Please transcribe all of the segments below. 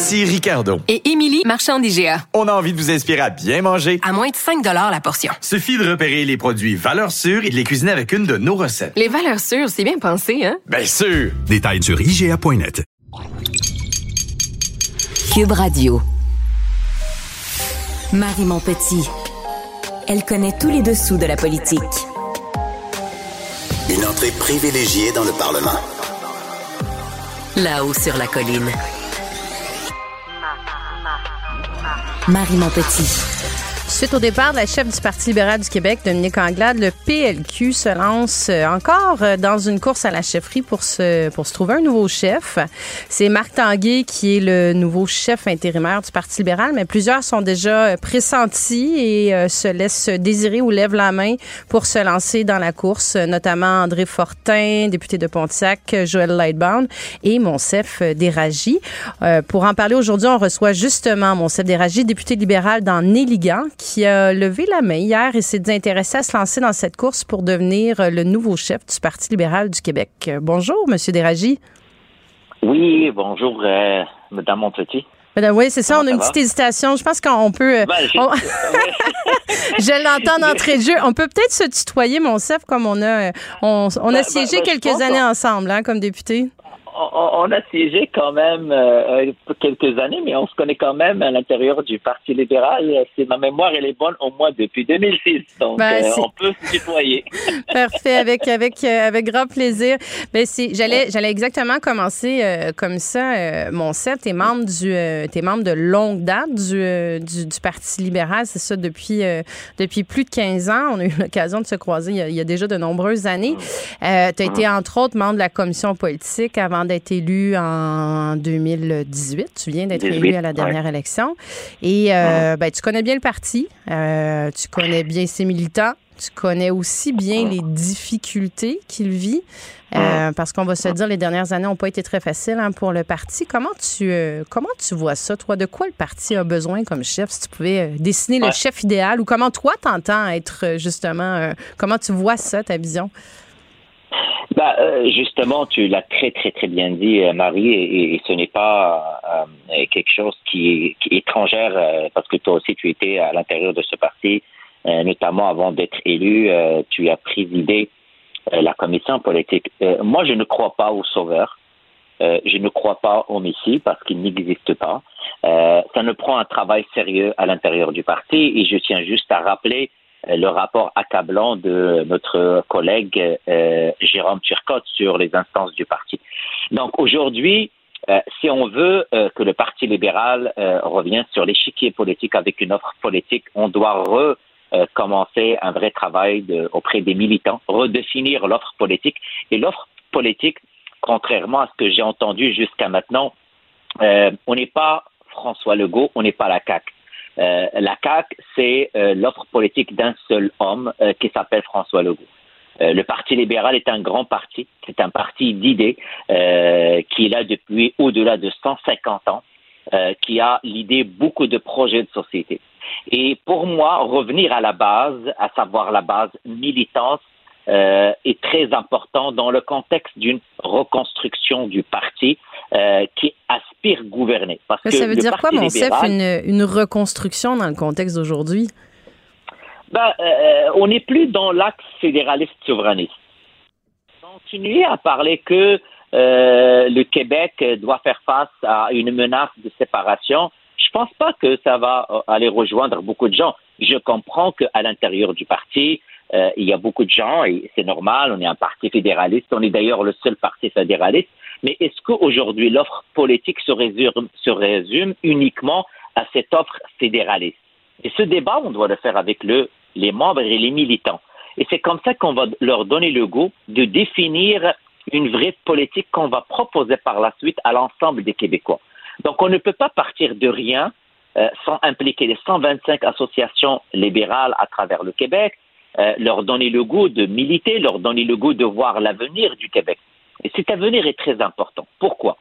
Ici Ricardo. Et Émilie, marchand d'IGA. On a envie de vous inspirer à bien manger. À moins de 5 la portion. Suffit de repérer les produits valeurs sûres et de les cuisiner avec une de nos recettes. Les valeurs sûres, c'est bien pensé, hein? Bien sûr! Détails sur IGA.net. Cube Radio. Marie Montpetit. Elle connaît tous les dessous de la politique. Une entrée privilégiée dans le Parlement. Là-haut sur la colline. Marie Montpetit. Suite au départ de la chef du Parti libéral du Québec, Dominique Anglade, le PLQ se lance euh, encore euh, dans une course à la chefferie pour se, pour se trouver un nouveau chef. C'est Marc Tanguay qui est le nouveau chef intérimaire du Parti libéral, mais plusieurs sont déjà euh, pressentis et se laissent désirer ou lèvent la main pour se lancer dans la course, notamment André Fortin, député de Pontiac, Joël Lightbound et Monsef Déragi. pour en parler aujourd'hui, on reçoit justement Monsef Déragi, député libéral dans Néligan, a levé la main hier et s'est intéressé à se lancer dans cette course pour devenir le nouveau chef du Parti libéral du Québec. Bonjour, Monsieur Déragi. Oui, bonjour, euh, Madame Montpetit. Oui, c'est ça, on a une petite hésitation. Je pense qu'on peut. Euh, Ben, j'ai- je l'entends d'entrée de jeu. On peut peut-être se tutoyer, mon chef, comme on a, euh, on, on a Ben, siégé ben, je quelques années ensemble, hein, comme député. On, a siégé quand même euh, euh, quelques années, mais on se connaît quand même à l'intérieur du Parti libéral. Si ma mémoire elle est bonne, au moins depuis 2006. Donc, Ben, euh, on peut se tutoyer. Parfait, avec avec avec grand plaisir. Ben j'allais j'allais exactement commencer euh, comme ça. Mon set, t'es membre du t'es membre de longue date du, du du Parti libéral, c'est ça depuis depuis plus de 15 ans. On a eu l'occasion de se croiser il y a, il y a déjà de nombreuses années. Tu as été entre autres membre de la commission politique avant d'être élu en 2018. Tu viens d'être 18, élu à la dernière élection et euh, ben tu connais bien le parti, Euh, tu connais bien ses militants. Tu connais aussi bien les difficultés qu'il vit, euh, parce qu'on va se dire, les dernières années n'ont pas été très faciles hein, pour le parti. Comment tu, euh, comment tu vois ça, toi? De quoi le parti a besoin comme chef? Si tu pouvais euh, dessiner le chef idéal? Ou comment toi t'entends être justement, comment tu vois ça, ta vision? Bah, euh, justement, tu l'as très très très bien dit, euh, Marie, et, ce n'est pas euh, quelque chose qui est, étrangère, parce que toi aussi tu étais à l'intérieur de ce parti, notamment avant d'être élu, tu as présidé la commission politique. Moi, je ne crois pas au sauveur. Je ne crois pas au Messie parce qu'il n'existe pas. Ça ne prend un travail sérieux à l'intérieur du parti et je tiens juste à rappeler le rapport accablant de notre collègue euh, Jérôme Turcotte sur les instances du parti. Donc aujourd'hui, euh, si on veut euh, que le Parti libéral euh, revienne sur l'échiquier politique avec une offre politique, on doit recommencer un vrai travail de- auprès des militants, redéfinir l'offre politique. Et l'offre politique, contrairement à ce que j'ai entendu jusqu'à maintenant, euh, on n'est pas François Legault, on n'est pas la CAQ. Euh, la CAQ, c'est euh, l'offre politique d'un seul homme euh, qui s'appelle François Legault. Euh, le Parti libéral est un grand parti, c'est un parti d'idées euh, qui est là depuis au-delà de 150 ans, qui a l'idée beaucoup de projets de société. Et pour moi, revenir à la base, à savoir la base militante, euh, est très important dans le contexte d'une reconstruction du parti euh, qui aspire gouverner. Parce Mais que ça veut dire quoi, mon chef, une, une reconstruction dans le contexte d'aujourd'hui? Ben, euh, on n'est plus dans l'axe fédéraliste souverainiste. Continuer à parler que euh, le Québec doit faire face à une menace de séparation, je pense pas que ça va aller rejoindre beaucoup de gens. Je comprends qu'à l'intérieur du parti, euh, il y a beaucoup de gens, et c'est normal, on est un parti fédéraliste, on est d'ailleurs le seul parti fédéraliste, mais est-ce qu'aujourd'hui l'offre politique se résume, uniquement à cette offre fédéraliste? Et ce débat, on doit le faire avec le, les membres et les militants. Et c'est comme ça qu'on va leur donner le goût de définir une vraie politique qu'on va proposer par la suite à l'ensemble des Québécois. Donc, on ne peut pas partir de rien euh, sans impliquer les 125 associations libérales à travers le Québec, euh, leur donner le goût de militer, leur donner le goût de voir l'avenir du Québec. Et cet avenir est très important. Pourquoi?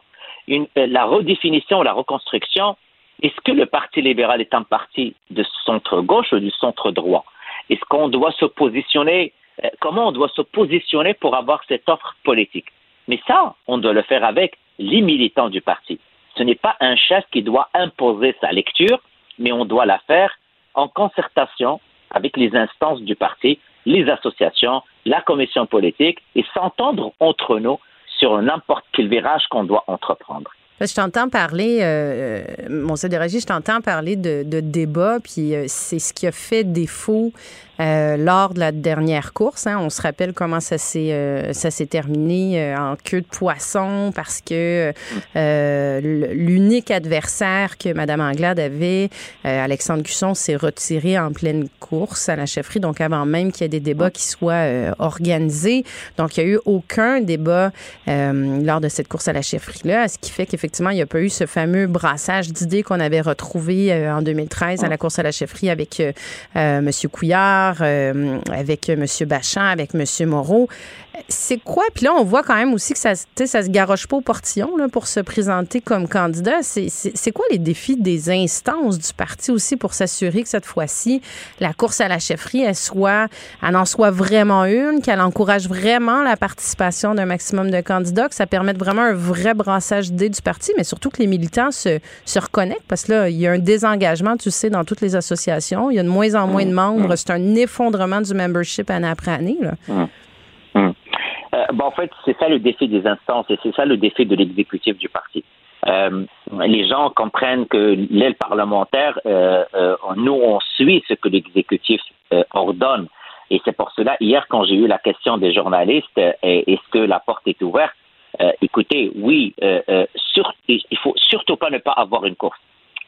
Euh, La redéfinition, la reconstruction, est-ce que le Parti libéral est un parti de centre-gauche ou du centre-droit? Est-ce qu'on doit se positionner euh, Comment on doit se positionner pour avoir cette offre politique? Mais ça, on doit le faire avec les militants du parti. Ce n'est pas un chef qui doit imposer sa lecture, mais on doit la faire en concertation avec les instances du parti, les associations, la commission politique et s'entendre entre nous sur n'importe quel virage qu'on doit entreprendre. Je t'entends parler, euh, mon de Régie, je t'entends parler de, de débat, puis euh, c'est ce qui a fait défaut euh, lors de la dernière course. Hein, on se rappelle comment ça s'est euh, ça s'est terminé euh, en queue de poisson parce que l'unique adversaire que Mme Anglade avait, Alexandre Cusson, s'est retiré en pleine course à la chefferie, donc avant même qu'il y ait des débats qui soient organisés. Donc, il n'y a eu aucun débat lors de cette course à la chefferie-là, ce qui fait qu'effectivement, il n'y a pas eu ce fameux brassage d'idées qu'on avait retrouvé en 2013 à la course à la chefferie avec M. Couillard, euh, avec M. Bachan, avec M. Moreau. C'est quoi? Puis là, on voit quand même aussi que ça, ça se garoche pas au portillon là, pour se présenter comme candidat. C'est quoi les défis des instances du parti aussi pour s'assurer que cette fois-ci, la course à la chefferie, elle, soit, elle en soit vraiment une, qu'elle encourage vraiment la participation d'un maximum de candidats, que ça permette vraiment un vrai brassage d'idées du parti, mais surtout que les militants se, se reconnectent? Parce que là, il y a un désengagement, tu sais, dans toutes les associations. Il y a de moins en moins de membres. C'est un effondrement du membership année après année. Là. Euh, bon, en fait, c'est ça le défi des instances et c'est ça le défi de l'exécutif du parti. Euh, les gens comprennent que l'aile parlementaire, euh, nous, on suit ce que l'exécutif ordonne. Et c'est pour cela, hier, quand j'ai eu la question des journalistes, est-ce que la porte est ouverte Écoutez, oui, sur, il faut surtout pas ne pas avoir une course.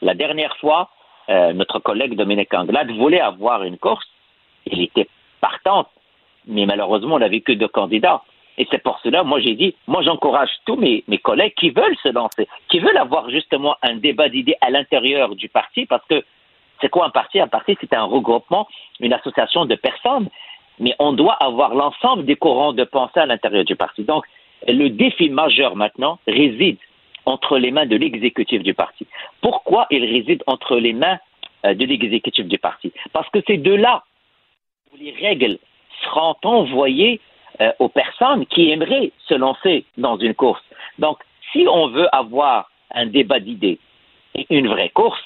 La dernière fois, notre collègue Dominique Anglade voulait avoir une course. Il était partant, mais malheureusement, on n'avait que deux candidats. Et c'est pour cela, moi j'ai dit, moi j'encourage tous mes, mes collègues qui veulent se lancer, qui veulent avoir justement un débat d'idées à l'intérieur du parti, parce que c'est quoi un parti? Un parti, c'est un regroupement, une association de personnes, mais on doit avoir l'ensemble des courants de pensée à l'intérieur du parti. Donc, le défi majeur maintenant réside entre les mains de l'exécutif du parti. Pourquoi il réside entre les mains euh, de l'exécutif du parti? Parce que c'est de là où les règles seront envoyées euh, aux personnes qui aimeraient se lancer dans une course. Donc, si on veut avoir un débat d'idées et une vraie course,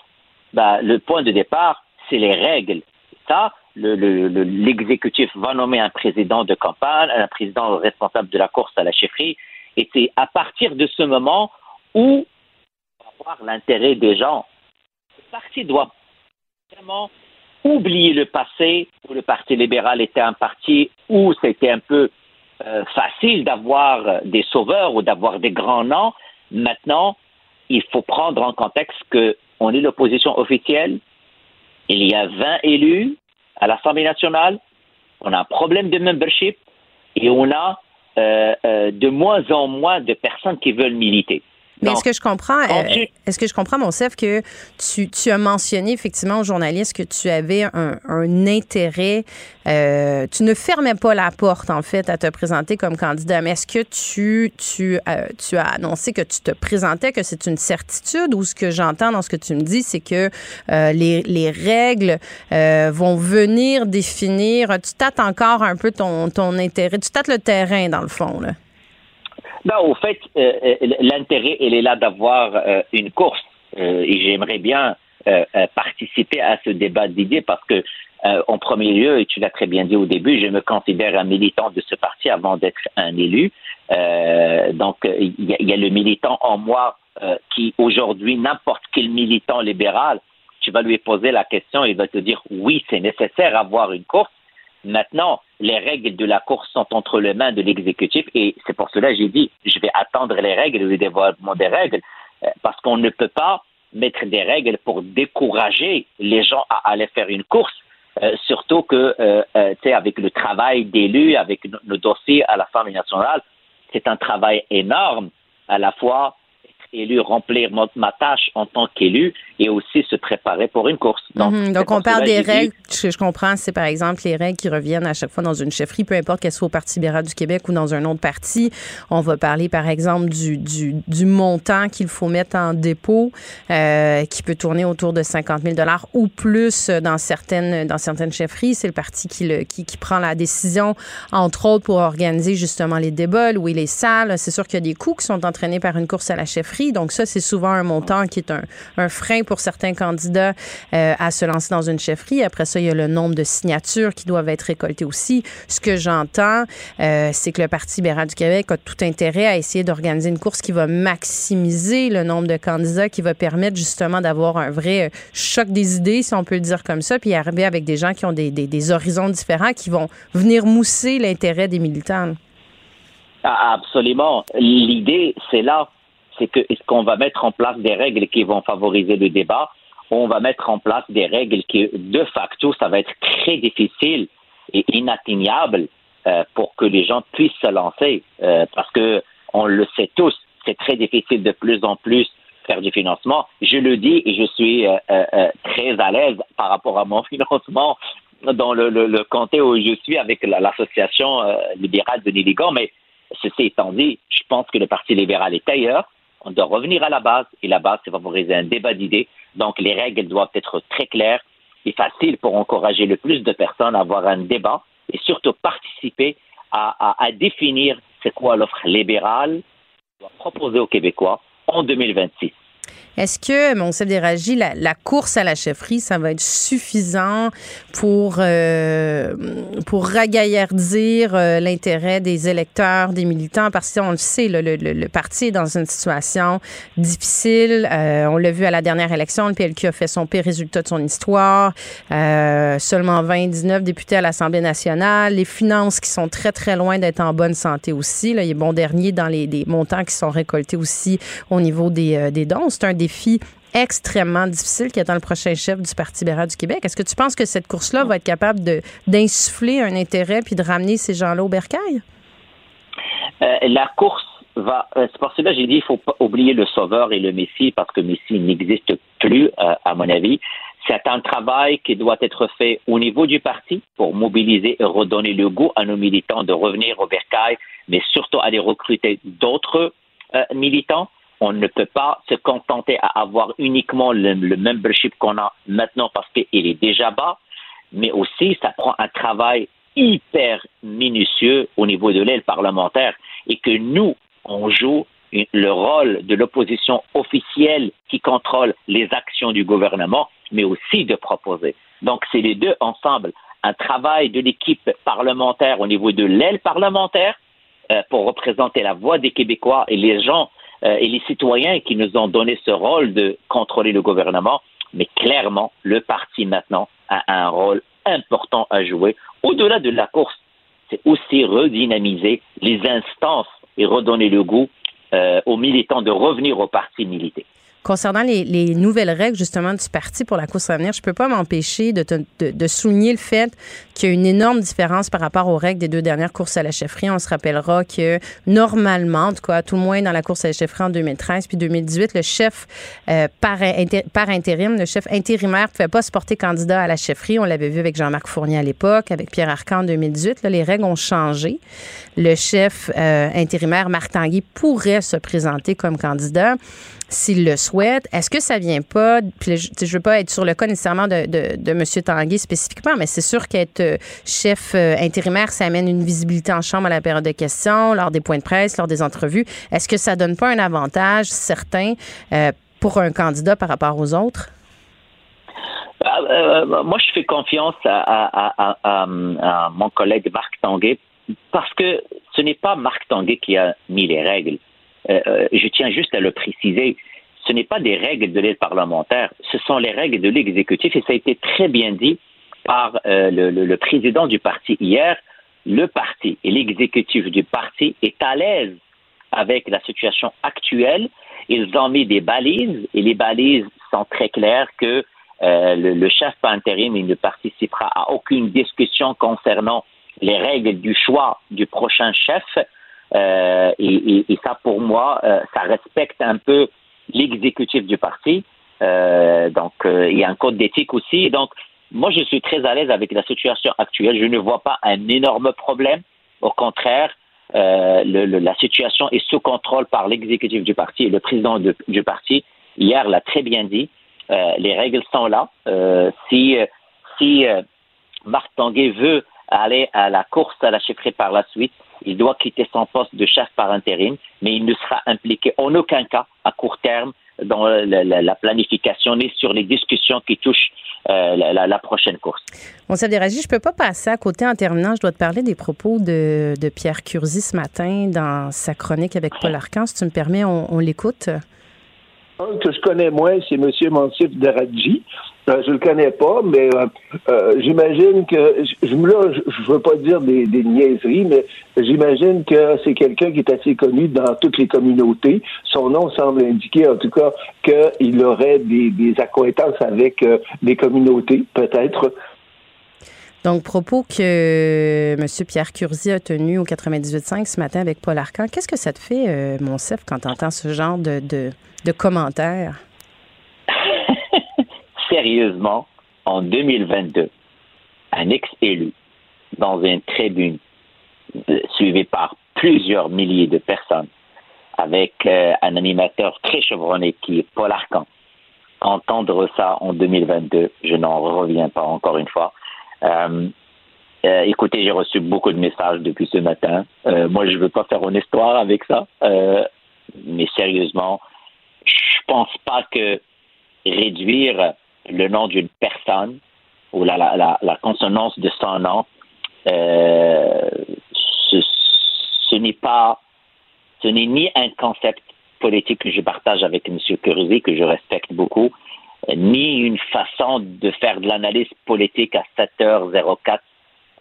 bah, le point de départ, c'est les règles. Ça, l'exécutif le, le, va nommer un président de campagne, un président responsable de la course à la chefferie, et c'est à partir de ce moment où on va voir l'intérêt des gens. Le parti doit vraiment oublier le passé où le Parti libéral était un parti où c'était un peu euh, facile d'avoir des sauveurs ou d'avoir des grands noms. Maintenant, il faut prendre en contexte qu'on est l'opposition officielle. Il y a 20 élus à l'Assemblée nationale. On a un problème de membership et on a euh, euh, de moins en moins de personnes qui veulent militer. Mais est-ce que je comprends, euh, est-ce que je comprends, mon chef, que tu, tu, as mentionné effectivement aux journalistes que tu avais un, un intérêt, euh, tu ne fermais pas la porte en fait à te présenter comme candidat, mais est-ce que tu, tu, euh, tu as annoncé que tu te présentais, que c'est une certitude ou ce que j'entends dans ce que tu me dis, c'est que euh, les, les, règles euh, vont venir définir, tu tâtes encore un peu ton, ton intérêt, tu tâtes le terrain dans le fond, là. Ben, au fait, euh, euh, l'intérêt, il est là d'avoir euh, une course. et j'aimerais bien participer à ce débat d'idées parce que, en premier lieu, et tu l'as très bien dit au début, je me considère un militant de ce parti avant d'être un élu. donc, il y, y, a le militant en moi qui, aujourd'hui, n'importe quel militant libéral, tu vas lui poser la question, il va te dire oui, c'est nécessaire d'avoir une course Maintenant, les règles de la course sont entre les mains de l'exécutif et c'est pour cela que j'ai dit, je vais attendre les règles, le développement des règles, euh, parce qu'on ne peut pas mettre des règles pour décourager les gens à aller faire une course, euh, surtout que, euh, euh, tu sais, avec le travail d'élus, avec nos, dossiers à l'Assemblée nationale, c'est un travail énorme, à la fois élu, remplir ma tâche en tant qu'élu et aussi se préparer pour une course. Donc, mhm. on parle des règles, ce que je comprends, c'est par exemple les règles qui reviennent à chaque fois dans une chefferie, peu importe qu'elle soit au Parti libéral du Québec ou dans un autre parti. On va parler par exemple du, du, du montant qu'il faut mettre en dépôt, euh, qui peut tourner autour de 50 000 ou plus dans certaines, dans certaines chefferies. C'est le parti qui, le, qui, qui prend la décision, entre autres, pour organiser justement les débats, louer les salles. C'est sûr qu'il y a des coûts qui sont entraînés par une course à la chefferie. Donc ça, c'est souvent un montant qui est un, un frein pour certains candidats euh, à se lancer dans une chefferie. Après ça, il y a le nombre de signatures qui doivent être récoltées aussi. Ce que j'entends, euh, c'est que le Parti libéral du Québec a tout intérêt à essayer d'organiser une course qui va maximiser le nombre de candidats, qui va permettre justement d'avoir un vrai choc des idées, si on peut le dire comme ça, puis arriver avec des gens qui ont des, des, des horizons différents, qui vont venir mousser l'intérêt des militants. Ah, absolument. L'idée, c'est là c'est que est-ce qu'on va mettre en place des règles qui vont favoriser le débat? On va mettre en place des règles qui, de facto, ça va être très difficile et inatteignable euh, pour que les gens puissent se lancer, euh, parce que on le sait tous, c'est très difficile de plus en plus faire du financement. Je le dis et je suis euh, très à l'aise par rapport à mon financement dans le, le, comté où je suis avec l'association libérale de Néligan, mais ceci étant dit, je pense que le Parti libéral est ailleurs. On doit revenir à la base, et la base, c'est favoriser un débat d'idées. Donc, les règles doivent être très claires et faciles pour encourager le plus de personnes à avoir un débat et surtout participer à, définir c'est quoi l'offre libérale proposer aux Québécois en 2026. Est-ce que, mon chef la, la course à la chefferie, ça va être suffisant pour, euh, pour ragaillardir euh, l'intérêt des électeurs, des militants? Parce qu'on le sait, le, le, le, parti est dans une situation difficile. Euh, on l'a vu à la dernière élection, le PLQ a fait son pire résultat de son histoire. seulement 29 députés à l'Assemblée nationale. Les finances qui sont très, très loin d'être en bonne santé aussi. Là, il est bon dernier dans les, les, montants qui sont récoltés aussi au niveau des, des dons. C'est un défi extrêmement difficile qui attend le prochain chef du Parti libéral du Québec. Est-ce que tu penses que cette course-là va être capable d'insuffler un intérêt puis de ramener ces gens-là au bercail? Euh, la course va. Euh, c'est pour cela que j'ai dit il faut pas oublier le Sauveur et le Messie parce que Messie n'existe plus, euh, à mon avis. C'est un travail qui doit être fait au niveau du parti pour mobiliser et redonner le goût à nos militants de revenir au bercail, mais surtout aller recruter d'autres militants on ne peut pas se contenter à avoir uniquement le, membership qu'on a maintenant parce qu'il est déjà bas, mais aussi ça prend un travail hyper minutieux au niveau de l'aile parlementaire et que nous, on joue le rôle de l'opposition officielle qui contrôle les actions du gouvernement, mais aussi de proposer. Donc, c'est les deux ensemble. Un travail de l'équipe parlementaire au niveau de l'aile parlementaire euh, pour représenter la voix des Québécois et les gens et les citoyens qui nous ont donné ce rôle de contrôler le gouvernement. Mais clairement, le parti maintenant a un rôle important à jouer. Au-delà de la course, c'est aussi redynamiser les instances et redonner le goût euh, aux militants de revenir au parti militaire. Concernant les, les, nouvelles règles justement du parti pour la course à venir, je peux pas m'empêcher de, de, de, souligner le fait qu'il y a une énorme différence par rapport aux règles des deux dernières courses à la chefferie. On se rappellera que normalement, en tout cas, tout moins dans la course à la chefferie en 2013 puis 2018, le chef euh, par, par, intérim, le chef intérimaire, pouvait pas se porter candidat à la chefferie. On l'avait vu avec Jean-Marc Fournier à l'époque, avec Pierre Arcan en 2018. Là, les règles ont changé. Le chef euh, intérimaire Marc Tanguy pourrait se présenter comme candidat s'il le souhaite. Est-ce que ça vient pas, puis je ne veux pas être sur le cas nécessairement de, M. Tanguay spécifiquement, mais c'est sûr qu'être euh, chef euh, intérimaire, ça amène une visibilité en chambre à la période de questions, lors des points de presse, lors des entrevues. Est-ce que ça donne pas un avantage certain euh, pour un candidat par rapport aux autres? moi, je fais confiance à, à, mon collègue Marc Tanguay parce que ce n'est pas Marc Tanguay qui a mis les règles. Euh, euh, je tiens juste à le préciser, ce n'est pas des règles de l'aide parlementaire, ce sont les règles de l'exécutif et ça a été très bien dit par euh, le, président du parti hier. Le parti et l'exécutif du parti est à l'aise avec la situation actuelle. Ils ont mis des balises et les balises sont très claires que le, chef par intérim ne participera à aucune discussion concernant les règles du choix du prochain chef. Euh, et, ça, pour moi, euh, ça respecte un peu l'exécutif du parti. Euh, donc, il y a un code d'éthique aussi. Donc, moi, je suis très à l'aise avec la situation actuelle. Je ne vois pas un énorme problème. Au contraire, la situation est sous contrôle par l'exécutif du parti le président de, du parti. Hier l'a très bien dit. Les règles sont là. Si si Marc Tanguay veut aller à la course à la chefferie par la suite, il doit quitter son poste de chef par intérim, mais il ne sera impliqué en aucun cas à court terme dans la, la, la planification ni sur les discussions qui touchent euh, la, la, prochaine course. Mon chef Déragi, je ne peux pas passer à côté en terminant. Je dois te parler des propos de, de Pierre Curzi ce matin dans sa chronique avec Paul Arcan. Si tu me permets, on, on l'écoute. Un que je connais moins, c'est M. Mansif Daradji. Euh, je le connais pas, mais euh, euh, j'imagine que je, là, je veux pas dire des, niaiseries, mais j'imagine que c'est quelqu'un qui est assez connu dans toutes les communautés. Son nom semble indiquer, en tout cas, qu'il aurait des, des accointances avec euh, des communautés, peut-être. Donc, propos que M. Pierre Curzi a tenu au 98.5 ce matin avec Paul Arcan. Qu'est-ce que ça te fait, euh, mon chef, quand tu entends ce genre de commentaires? Sérieusement, en 2022, un ex-élu dans une tribune suivi par plusieurs milliers de personnes avec euh, un animateur très chevronné qui est Paul Arcan. Entendre ça en 2022, je n'en reviens pas encore une fois. Euh, euh, écoutez, j'ai reçu beaucoup de messages depuis ce matin. Euh, moi, je ne veux pas faire une histoire avec ça, euh, mais sérieusement, je pense pas que réduire le nom d'une personne ou la, consonance de son nom, euh, ce, ce n'est pas, ce n'est ni un concept politique que je partage avec M. Curzi, que je respecte beaucoup, ni une façon de faire de l'analyse politique à 7h04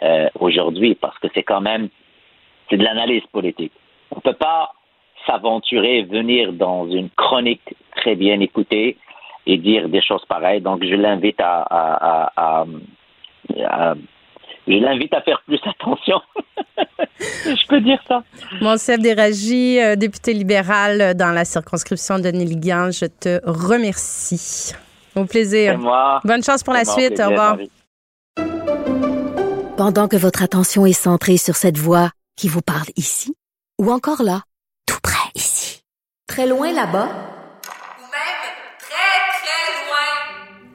euh, aujourd'hui, parce que c'est quand même c'est de l'analyse politique. On ne peut pas s'aventurer, venir dans une chronique très bien écoutée et dire des choses pareilles. Donc, je l'invite à, à, à, à je l'invite à faire plus attention. je peux dire ça. Monsef Déragi, euh, député libéral dans la circonscription de Nilligan, je te remercie. Au plaisir. Moi. Bonne chance pour la suite. Plaisir, Au revoir. Marie. Pendant que votre attention est centrée sur cette voix qui vous parle ici, ou encore là, tout près ici, très loin là-bas, ou même très, très loin,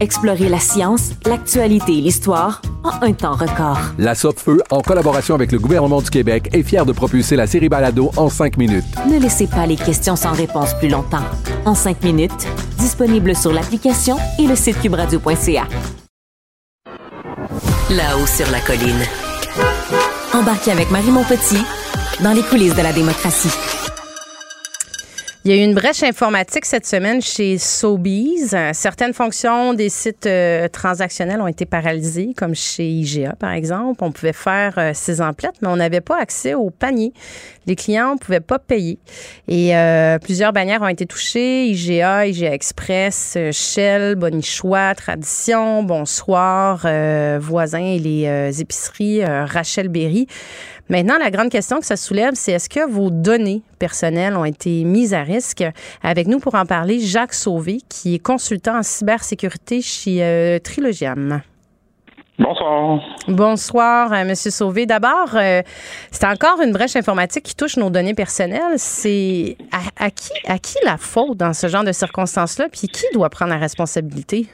Explorez la science, l'actualité et l'histoire en un temps record. La Feu, en collaboration avec le gouvernement du Québec, est fière de propulser la série Balado en 5 minutes. Ne laissez pas les questions sans réponse plus longtemps. En 5 minutes, disponible sur l'application et le site cubradio.ca. Là-haut sur la colline. Embarquez avec Marie Montpetit dans les coulisses de la démocratie. Il y a eu une brèche informatique cette semaine chez Sobeys. Certaines fonctions des sites euh, transactionnels ont été paralysées, comme chez IGA, par exemple. On pouvait faire euh, ses emplettes, mais on n'avait pas accès au panier. Les clients ne pouvaient pas payer. Et euh, plusieurs bannières ont été touchées. IGA, IGA Express, Shell, Bonichois, Tradition, Bonsoir, Voisins et les épiceries Rachel Berry. Maintenant, la grande question que ça soulève, c'est est-ce que vos données personnelles ont été mises à risque? Avec nous pour en parler, Jacques Sauvé, qui est consultant en cybersécurité chez euh, Trilogiam. Bonsoir. Bonsoir, euh, Monsieur Sauvé. D'abord, euh, c'est encore une brèche informatique qui touche nos données personnelles. C'est à, à, qui, à qui la faute dans ce genre de circonstances-là, puis qui doit prendre la responsabilité?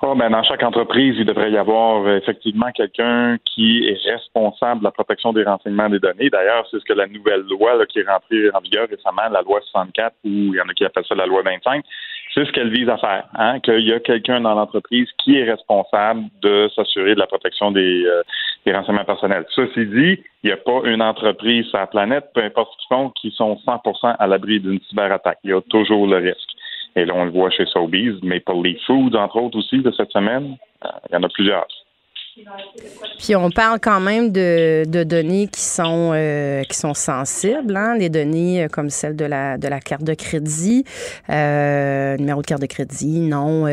Oh, ben, dans chaque entreprise, il devrait y avoir euh, effectivement quelqu'un qui est responsable de la protection des renseignements des données. D'ailleurs, c'est ce que la nouvelle loi là, qui est rentrée en vigueur récemment, la loi 64, ou il y en a qui appellent ça la loi 25, c'est ce qu'elle vise à faire. Hein, qu'il y a quelqu'un dans l'entreprise qui est responsable de s'assurer de la protection des, euh, des renseignements personnels. Ceci dit, il n'y a pas une entreprise sur la planète, peu importe ce qu'ils font, qui sont 100% à l'abri d'une cyberattaque. Il y a toujours le risque. Et là, on le voit chez Sobeys, Maple Leaf Foods, entre autres aussi, de cette semaine. Euh, il y en a plusieurs. Puis on parle quand même de, données qui sont euh, qui sont sensibles, hein, les données euh, comme celle de la de la carte de crédit, numéro de carte de crédit, nom,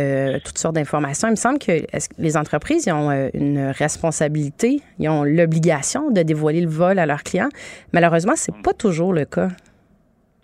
toutes sortes d'informations. Il me semble que les entreprises ont une responsabilité, ils ont l'obligation de dévoiler le vol à leurs clients. Malheureusement, c'est pas toujours le cas.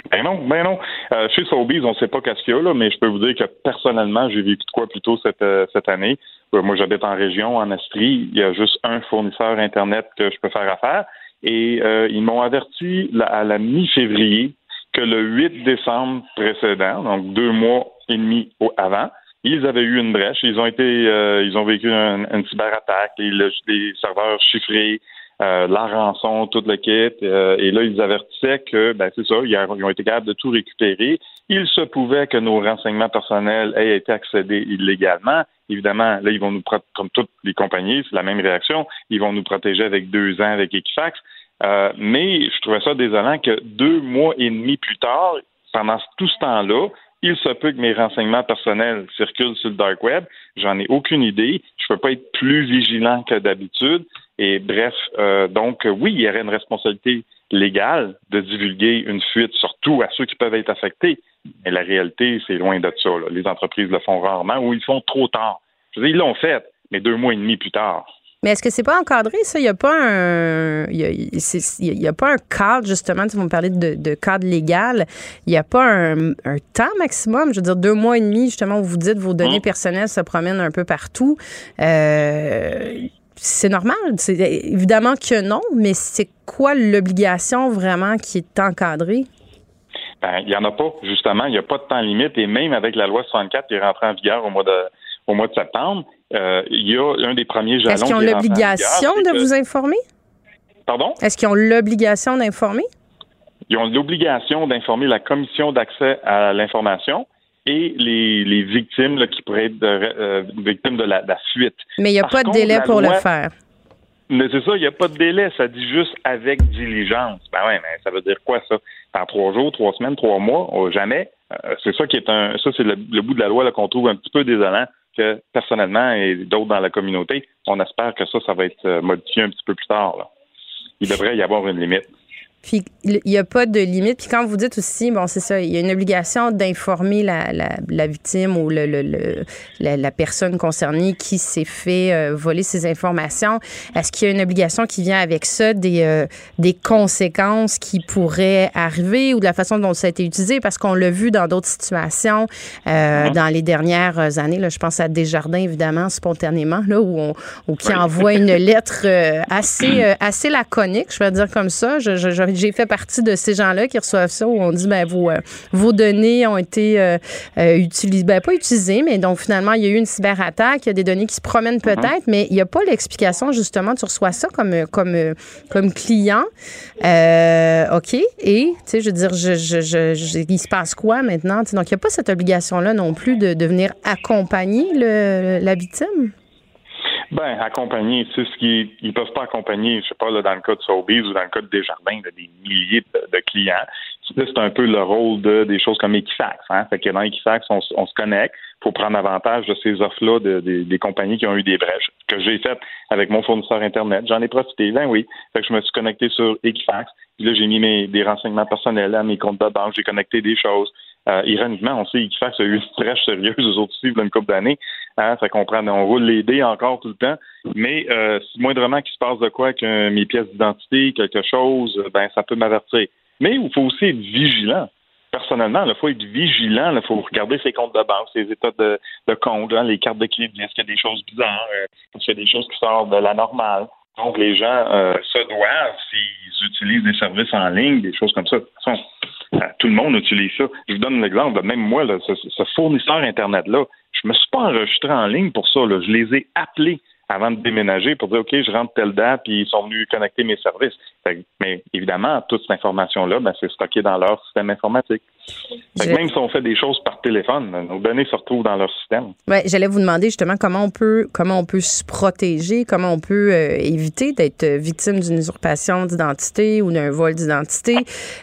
Ben non, ben non. Euh, chez Sobeys, on ne sait pas qu'est-ce qu'il y a, là, mais je peux vous dire que personnellement, j'ai vécu de quoi plutôt cette, euh, cette année. Euh, moi, j'habite en région, en Astrie. Il y a juste un fournisseur Internet que je peux faire affaire. Et euh, ils m'ont averti à la mi-février que le 8 décembre précédent, donc deux mois et demi avant, ils avaient eu une brèche. Ils ont été, euh, ils ont vécu un- une cyberattaque, les, le- des serveurs chiffrés, euh, la rançon, tout le kit. euh, et là, ils avertissaient que, ben, c'est ça, ils, ils ont été capables de tout récupérer. Il se pouvait que nos renseignements personnels aient été accédés illégalement. Évidemment, là, ils vont nous, comme toutes les compagnies, c'est la même réaction. Ils vont nous protéger avec deux ans avec Equifax. Euh, mais je trouvais ça désolant que deux mois et demi plus tard, pendant tout ce temps-là, il se peut que mes renseignements personnels circulent sur le dark web. J'en ai aucune idée. Je peux pas être plus vigilant que d'habitude. Et bref, euh, donc oui, il y aurait une responsabilité légale de divulguer une fuite, surtout à ceux qui peuvent être affectés. Mais la réalité, c'est loin de ça. Les entreprises le font rarement ou ils le font trop tard. Je veux dire, ils l'ont fait, mais deux mois et demi plus tard. Mais est-ce que c'est pas encadré, ça? Il n'y a pas un. Il y a, a pas un cadre, justement, tu vas me parler de, de cadre légal. Il n'y a pas un, un temps maximum. Je veux dire, deux mois et demi, justement, où vous dites vos données Hum. personnelles se promènent un peu partout. Euh, c'est normal. C'est, évidemment que non, mais c'est quoi l'obligation vraiment qui est encadrée? Ben, il n'y en a pas, justement. Il n'y a pas de temps limite. Et même avec la loi 64 qui est rentrée en vigueur au mois de, au mois de septembre, euh, il y a un des premiers jalons. Est-ce qu'ils ont l'obligation de vous informer? Pardon? Est-ce qu'ils ont l'obligation d'informer? Ils ont l'obligation d'informer la commission d'accès à l'information et les, les victimes là, qui pourraient être de- euh, victimes de la, de la fuite. Mais il n'y a Par pas de délai la pour le faire. Mais c'est ça, il n'y a pas de délai. Ça dit juste avec diligence. Ben ouais, mais ça veut dire quoi, ça? En trois jours, trois semaines, trois mois? Jamais. Euh, c'est ça qui est un. Ça, c'est le, le bout de la loi là, qu'on trouve un petit peu désolant que personnellement et d'autres dans la communauté, on espère que ça, ça va être euh, modifié un petit peu plus tard. Il devrait y avoir une limite. Puis il n'y a pas de limite. Puis quand vous dites aussi, bon, c'est ça, il y a une obligation d'informer la, la, la victime ou le, le- le- la, la personne concernée qui s'est fait euh, voler ces informations. Est-ce qu'il y a une obligation qui vient avec ça, des, euh, des conséquences qui pourraient arriver ou de la façon dont ça a été utilisé? Parce qu'on l'a vu dans d'autres situations euh, Mhm. dans les dernières années. Là, je pense à Desjardins, évidemment, spontanément, là, où on où qui envoie une lettre euh, assez, euh, assez laconique, je vais dire comme ça. Je- je- je- j'ai fait partie de ces gens-là qui reçoivent ça où on dit ben vos, euh, vos données ont été euh, euh, utilisées, ben pas utilisées, mais donc finalement il y a eu une cyberattaque, il y a des données qui se promènent peut-être, mais il n'y a pas l'explication justement. Tu reçois ça comme comme comme client, Euh, ok, et tu sais je veux dire, je, je, je- je- il se passe quoi maintenant Donc il n'y a pas cette obligation-là non plus de, de venir accompagner le, la victime? Ben, accompagner, c'est ce qui ils peuvent pas accompagner, je sais pas, là, dans le cas de Sobeys ou dans le cas de Desjardins, là, des milliers de, de clients. C'est un peu le rôle de des choses comme Equifax. Hein? Fait que dans Equifax, on, on se connecte pour prendre avantage de ces offres-là de- de- des compagnies qui ont eu des brèches, que j'ai fait avec mon fournisseur Internet. J'en ai profité, ben oui. Fait que je me suis connecté sur Equifax. Puis là, j'ai mis mes, des renseignements personnels à mes comptes de banque, j'ai connecté des choses. Euh, ironiquement, on sait Equifax a eu une brèche sérieuse aux autres a une couple d'années. Hein, fait qu'on prend, on roule les dés encore tout le temps. Mais euh, si moindrement qu'il se passe de quoi que mes pièces d'identité, quelque chose, euh, ben ça peut m'avertir. Mais il faut aussi être vigilant. Personnellement, il faut être vigilant. Il faut regarder ses comptes de banque, ses états de, de compte, hein, les cartes de crédit. Est-ce qu'il y a des choses bizarres? Euh, Est-ce qu'il y a des choses qui sortent de la normale? Donc, les gens euh, se doivent, s'ils utilisent des services en ligne, des choses comme ça. De toute façon, euh, tout le monde utilise ça. Je vous donne un exemple. Même moi, ce, fournisseur Internet-là, je me suis pas enregistré en ligne pour ça. Je les ai appelés avant de déménager pour dire OK, je rentre telle date, puis ils sont venus connecter mes services. mais évidemment, toute cette information-là, ben, c'est stocké dans leur système informatique. Même si on fait des choses par téléphone, nos données se retrouvent dans leur système. Ouais, j'allais vous demander justement comment on peut comment on peut se protéger, comment on peut euh, éviter d'être victime d'une usurpation d'identité ou d'un vol d'identité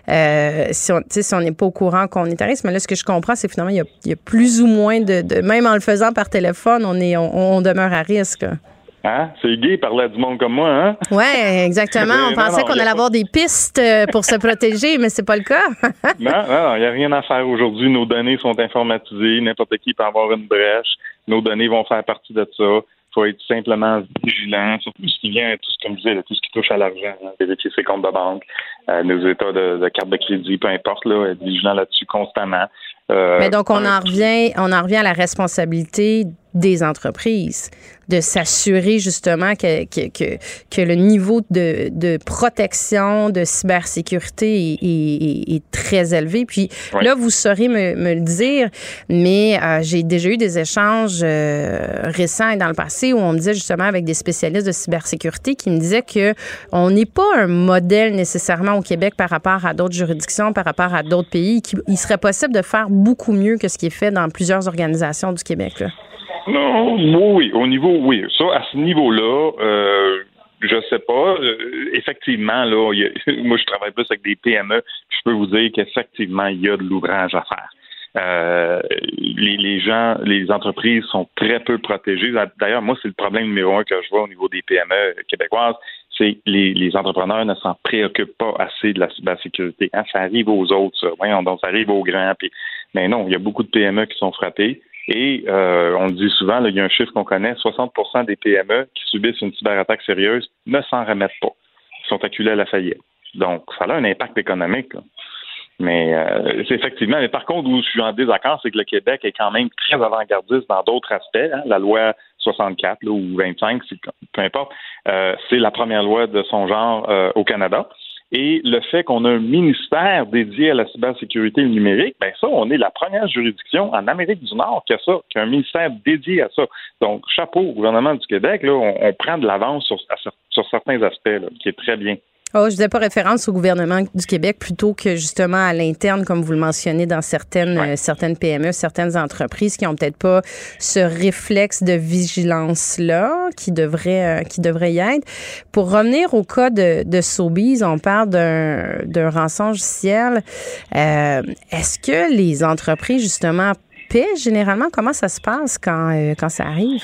euh, si on si on n'est pas au courant qu'on est à risque. Mais là, ce que je comprends, c'est finalement il y, a, plus ou moins de, même en le faisant par téléphone, on est on demeure à risque. Hein? C'est gay parler à du monde comme moi, hein? Oui, exactement. On pensait qu'on allait avoir des pistes euh, pour se protéger, mais c'est pas le cas. non, non, il n'y a rien à faire aujourd'hui. Nos données sont informatisées. N'importe qui peut avoir une brèche. Nos données vont faire partie de ça. Il faut être simplement vigilant, surtout ce qui vient, tout ce, comme je disais, tout ce qui touche à l'argent, hein, vérifier ses comptes de banque, euh, nos états de, carte de crédit, peu importe, là, être vigilant là-dessus constamment. Euh, mais donc, on en revient, on en revient à la responsabilité des entreprises de s'assurer justement que, que, que, que, le niveau de, de protection, de cybersécurité est, est, très élevé. Puis là, vous saurez me, me le dire, mais euh, j'ai déjà eu des échanges euh, récents et dans le passé où on me disait justement avec des spécialistes de cybersécurité qui me disaient que on n'est pas un modèle nécessairement au Québec par rapport à d'autres juridictions, par rapport à d'autres pays. Qu'il serait possible de faire beaucoup mieux que ce qui est fait dans plusieurs organisations du Québec. Là. Non, oui, au niveau, oui. Ça, à ce niveau-là, euh, je sais pas. Euh, effectivement, là, moi, je travaille plus avec des PME. Je peux vous dire qu'effectivement, il y a de l'ouvrage à faire. Euh, les, gens, les entreprises sont très peu protégées. D'ailleurs, moi, c'est le problème numéro un que je vois au niveau des PME québécoises, c'est les, les entrepreneurs ne s'en préoccupent pas assez de la cybersécurité. Hein, ça arrive aux autres, ça. Voyons, donc ça arrive aux grands. Mais non, il y a beaucoup de PME qui sont frappées. Et euh, on le dit souvent, il y a un chiffre qu'on connaît, 60% des PME qui subissent une cyberattaque sérieuse ne s'en remettent pas. Ils sont acculés à la faillite. Donc, ça a un impact économique. Mais euh, c'est effectivement. Mais par contre, où je suis en désaccord, c'est que le Québec est quand même très avant-gardiste dans d'autres aspects. Hein. La loi 64 ou 25, peu importe, euh, c'est la première loi de son genre au Canada. Et le fait qu'on a un ministère dédié à la cybersécurité numérique, ben ça, on est la première juridiction en Amérique du Nord qui a ça, qui a un ministère dédié à ça. Donc, chapeau au gouvernement du Québec, là, on, prend de l'avance sur, certains aspects, là, qui est très bien. Oh, je faisais pas référence au gouvernement du Québec plutôt que justement à l'interne, comme vous le mentionnez dans certaines euh, certaines PME, certaines entreprises qui ont peut-être pas ce réflexe de vigilance là qui devrait euh, qui devrait y être. Pour revenir au cas de, de Sobeys, on parle d'un d'un rançon logiciel. Euh, est-ce que les entreprises justement paient généralement? Comment ça se passe quand quand ça arrive?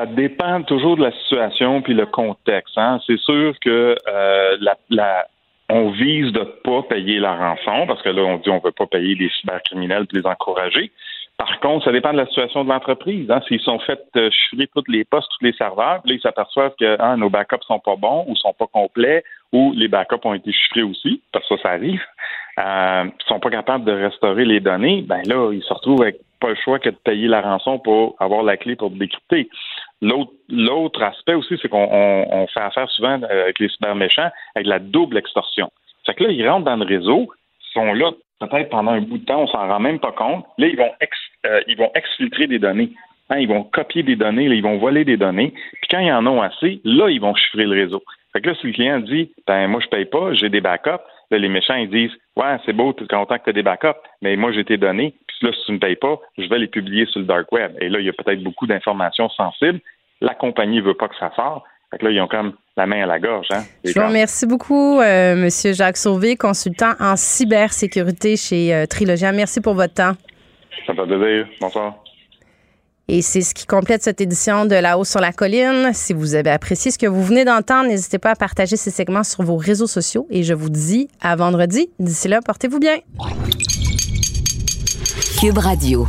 Ça dépend toujours de la situation puis le contexte. Hein. C'est sûr que euh, la, la, on vise de pas payer la rançon parce que là, on dit on veut pas payer les cybercriminels puis les encourager. Par contre, ça dépend de la situation de l'entreprise. Hein. S'ils sont fait euh, chiffrer toutes les postes, tous les serveurs, là, ils s'aperçoivent que hein, nos backups sont pas bons ou sont pas complets ou les backups ont été chiffrés aussi, parce que ça, ça arrive, euh, ils sont pas capables de restaurer les données, ben là, ils se retrouvent avec pas le choix que de payer la rançon pour avoir la clé pour décrypter. L'autre, aspect aussi, c'est qu'on on, fait affaire souvent euh, avec les cyber méchants avec la double extorsion. C'est que là, ils rentrent dans le réseau, sont là peut-être pendant un bout de temps, on s'en rend même pas compte. Là, ils vont euh, ils vont exfiltrer des données. Hein, ils vont copier des données, là, ils vont voler des données. Puis quand ils en ont assez, là, ils vont chiffrer le réseau. Fait que là, si le client dit ben moi je paye pas, j'ai des backups, là, les méchants ils disent Ouais, c'est beau, tu es content que tu as des backups, mais moi j'ai tes données, puis là, si tu ne me payes pas, je vais les publier sur le dark web. Et là, il y a peut-être beaucoup d'informations sensibles. La compagnie ne veut pas que ça sorte. Fait que là, ils ont comme la main à la gorge. Hein, je vous remercie beaucoup, euh, M. Jacques Sauvé, consultant en cybersécurité chez euh, Trilogia. Merci pour votre temps. Ça fait plaisir. Bonsoir. Et c'est ce qui complète cette édition de La Haut sur la colline. Si vous avez apprécié ce que vous venez d'entendre, n'hésitez pas à partager ces segments sur vos réseaux sociaux. Et je vous dis à vendredi. D'ici là, portez-vous bien. Cube Radio.